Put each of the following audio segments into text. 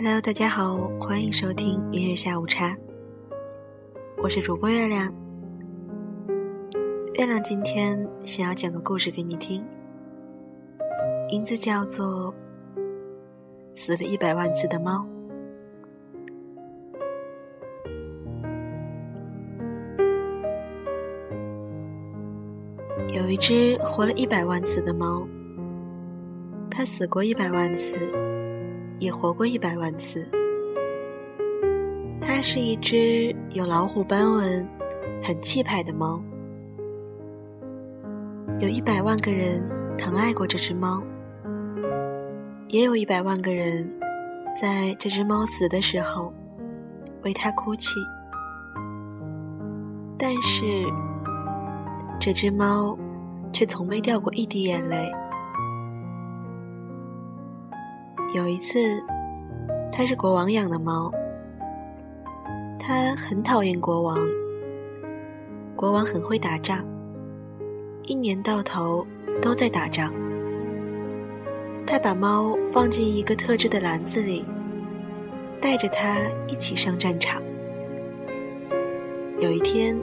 Hello，大家好，欢迎收听音乐下午茶。我是主播月亮。月亮今天想要讲个故事给你听，名字叫做《死了一百万次的猫》。有一只活了一百万次的猫，它死过一百万次，也活过一百万次。它是一只有老虎斑纹、很气派的猫。有一百万个人疼爱过这只猫，也有一百万个人在这只猫死的时候为它哭泣。但是，这只猫却从没掉过一滴眼泪。有一次，它是国王养的猫，它很讨厌国王。国王很会打仗，一年到头都在打仗。他把猫放进一个特制的篮子里，带着它一起上战场。有一天，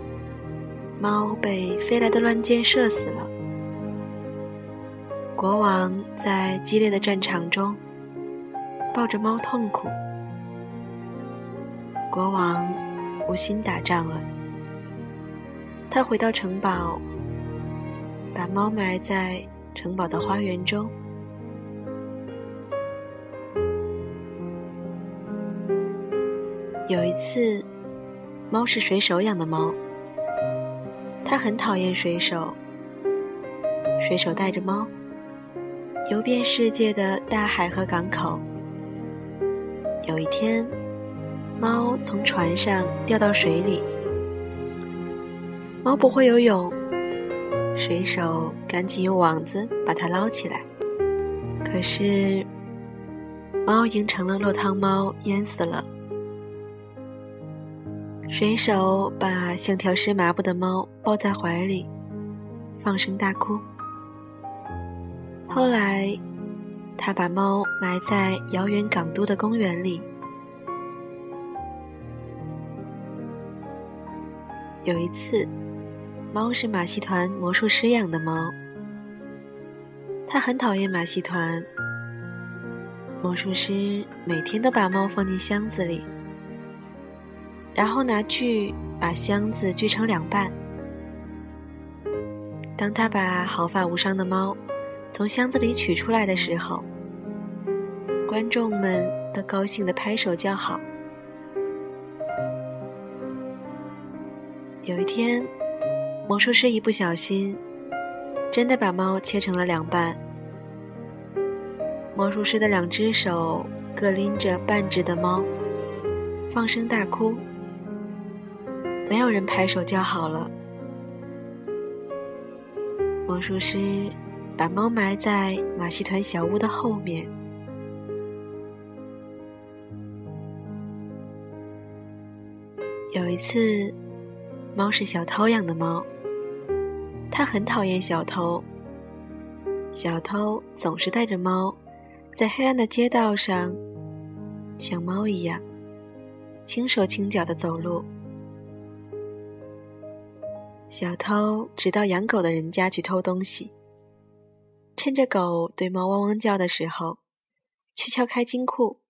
猫被飞来的乱箭射死了。国王在激烈的战场中抱着猫痛苦。国王无心打仗了，他回到城堡，把猫埋在城堡的花园中。有一次，猫是水手养的猫。他很讨厌水手。水手带着猫游遍世界的大海和港口。有一天，猫从船上掉到水里。猫不会游泳，水手赶紧用网子把它捞起来。可是，猫已经成了落汤猫，淹死了。水手把像条湿麻布的猫抱在怀里，放声大哭。后来，他把猫埋在遥远港都的公园里。有一次，猫是马戏团魔术师养的猫，他很讨厌马戏团。魔术师每天都把猫放进箱子里。然后拿锯把箱子锯成两半。当他把毫发无伤的猫从箱子里取出来的时候，观众们都高兴的拍手叫好。有一天，魔术师一不小心，真的把猫切成了两半。魔术师的两只手各拎着半只的猫，放声大哭。没有人拍手叫好了。魔术师把猫埋在马戏团小屋的后面。有一次，猫是小偷养的猫，它很讨厌小偷。小偷总是带着猫，在黑暗的街道上，像猫一样，轻手轻脚的走路。小偷只到养狗的人家去偷东西，趁着狗对猫汪汪叫的时候，去撬开金库。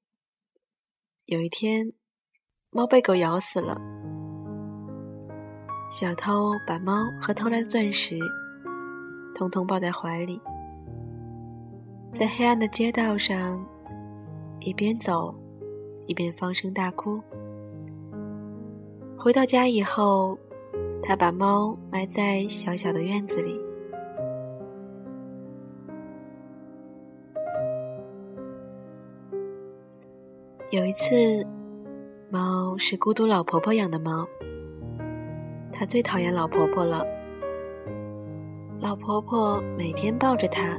有一天，猫被狗咬死了。小偷把猫和偷来的钻石，通通抱在怀里，在黑暗的街道上，一边走，一边放声大哭。回到家以后。他把猫埋在小小的院子里。有一次，猫是孤独老婆婆养的猫。它最讨厌老婆婆了。老婆婆每天抱着它，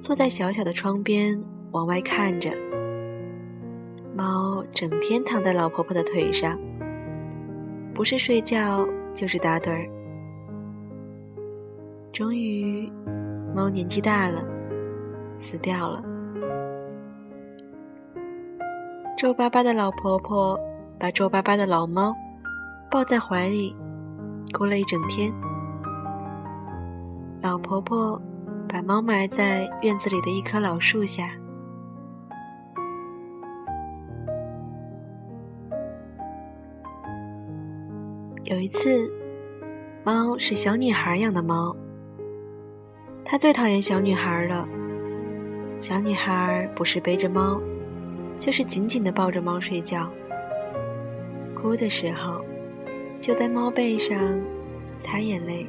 坐在小小的窗边往外看着。猫整天躺在老婆婆的腿上，不是睡觉。就是打盹儿。终于，猫年纪大了，死掉了。皱巴巴的老婆婆把皱巴巴的老猫抱在怀里，哭了一整天。老婆婆把猫埋在院子里的一棵老树下。有一次，猫是小女孩养的猫，它最讨厌小女孩了。小女孩不是背着猫，就是紧紧的抱着猫睡觉，哭的时候就在猫背上擦眼泪。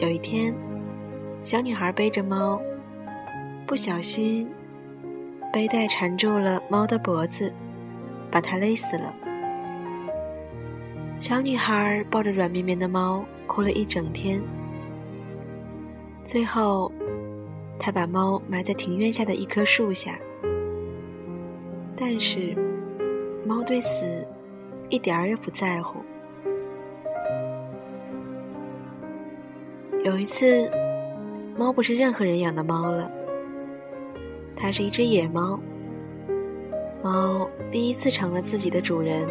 有一天，小女孩背着猫，不小心背带缠住了猫的脖子，把它勒死了。小女孩抱着软绵绵的猫哭了一整天。最后，她把猫埋在庭院下的一棵树下。但是，猫对死一点儿也不在乎。有一次，猫不是任何人养的猫了，它是一只野猫。猫第一次成了自己的主人。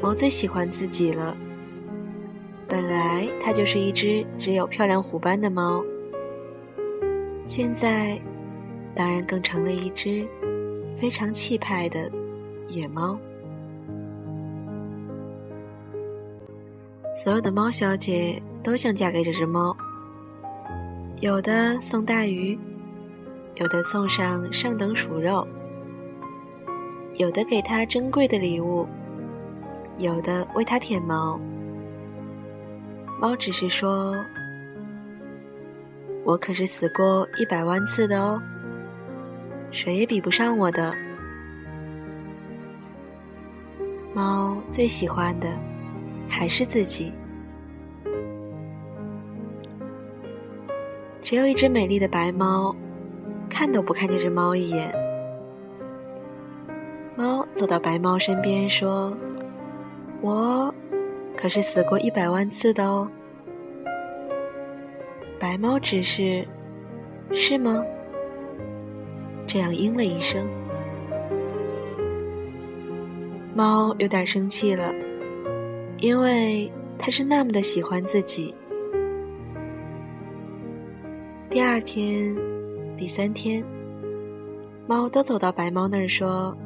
猫最喜欢自己了。本来它就是一只只有漂亮虎斑的猫，现在当然更成了一只非常气派的野猫。所有的猫小姐。都想嫁给这只猫，有的送大鱼，有的送上上等鼠肉，有的给它珍贵的礼物，有的为它舔毛。猫只是说：“我可是死过一百万次的哦，谁也比不上我的。”猫最喜欢的还是自己。只有一只美丽的白猫，看都不看这只猫一眼。猫走到白猫身边说：“我可是死过一百万次的哦。”白猫只是：“是吗？”这样应了一声。猫有点生气了，因为它是那么的喜欢自己。第二天，第三天，猫都走到白猫那儿说：“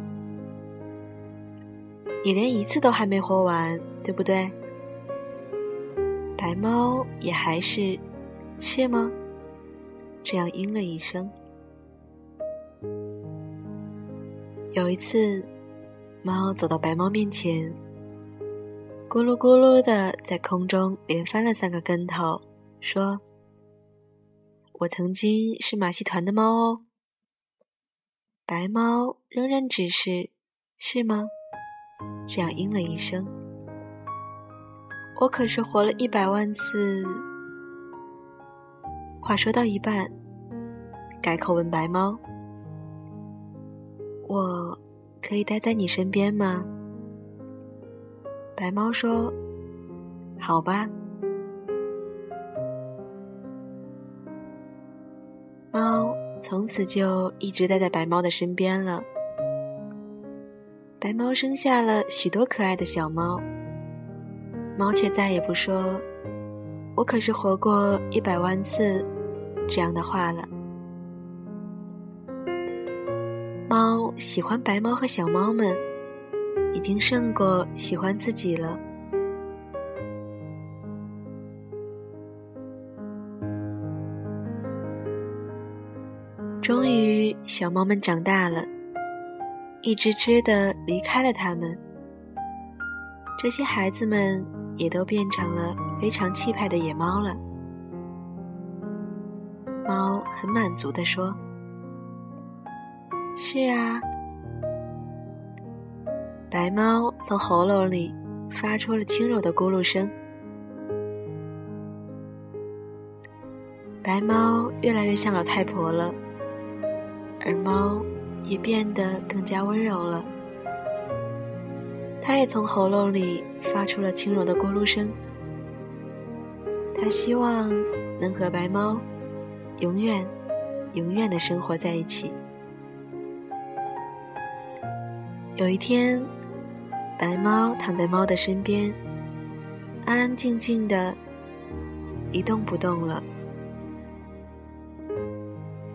你连一次都还没活完，对不对？”白猫也还是，是吗？这样应了一声。有一次，猫走到白猫面前，咕噜咕噜的在空中连翻了三个跟头，说。我曾经是马戏团的猫哦。白猫仍然只是，是吗？这样应了一声。我可是活了一百万次。话说到一半，改口问白猫：“我可以待在你身边吗？”白猫说：“好吧。”猫从此就一直待在白猫的身边了。白猫生下了许多可爱的小猫，猫却再也不说“我可是活过一百万次”这样的话了。猫喜欢白猫和小猫们，已经胜过喜欢自己了。终于，小猫们长大了，一只只的离开了它们。这些孩子们也都变成了非常气派的野猫了。猫很满足地说：“是啊。”白猫从喉咙里发出了轻柔的咕噜声。白猫越来越像老太婆了。而猫也变得更加温柔了，它也从喉咙里发出了轻柔的咕噜声。它希望能和白猫永远、永远的生活在一起。有一天，白猫躺在猫的身边，安安静静的，一动不动了。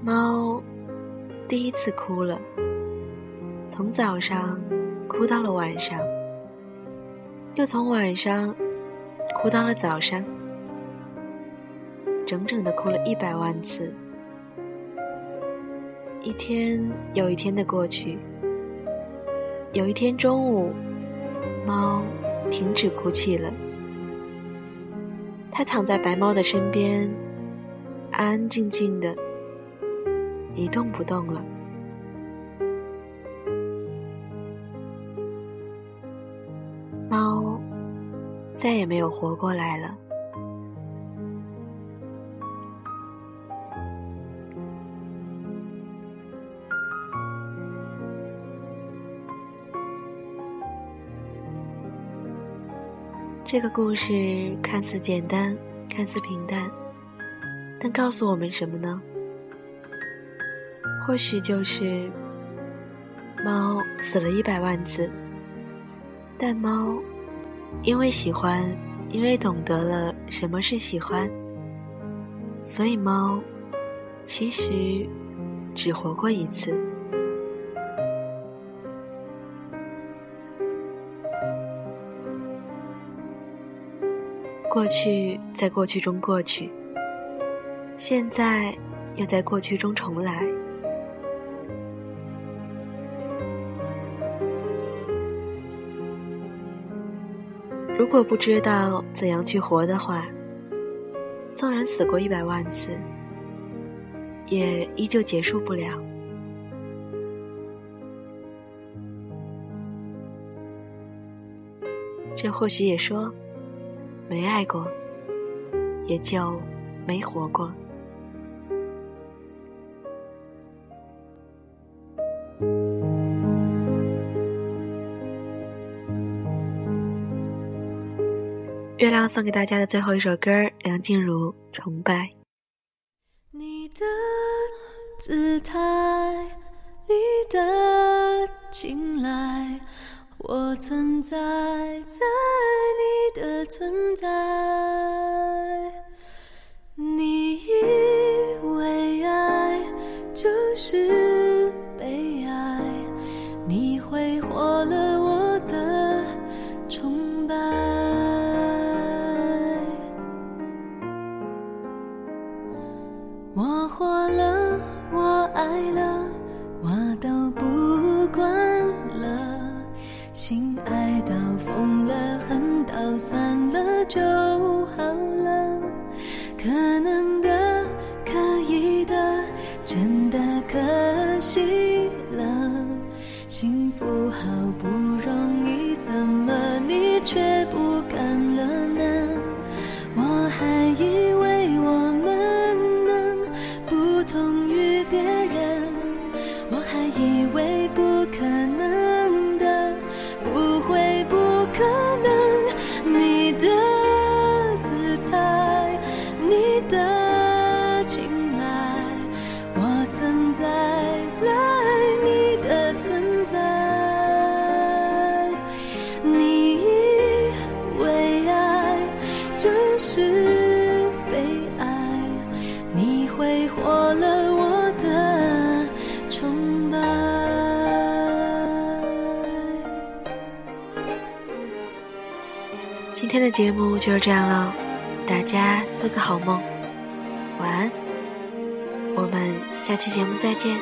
猫第一次哭了，从早上哭到了晚上，又从晚上哭到了早上，整整的哭了一百万次。一天又一天的过去。有一天中午，猫停止哭泣了。它躺在白猫的身边，安安静静的，一动不动了。猫再也没有活过来了。这个故事看似简单，看似平淡，但告诉我们什么呢？或许就是猫死了一百万次，但猫因为喜欢，因为懂得了什么是喜欢，所以猫其实只活过一次。过去在过去中过去，现在又在过去中重来。如果不知道怎样去活的话，纵然死过一百万次，也依旧结束不了。这或许也说。没爱过，也就没活过。月亮送给大家的最后一首歌，梁静茹《崇拜》。你的姿态，你的青睐。我存在在你的存在，幸福好不容易，怎么你却不敢了呢？今天的节目就是这样了，大家做个好梦，晚安。我们下期节目再见，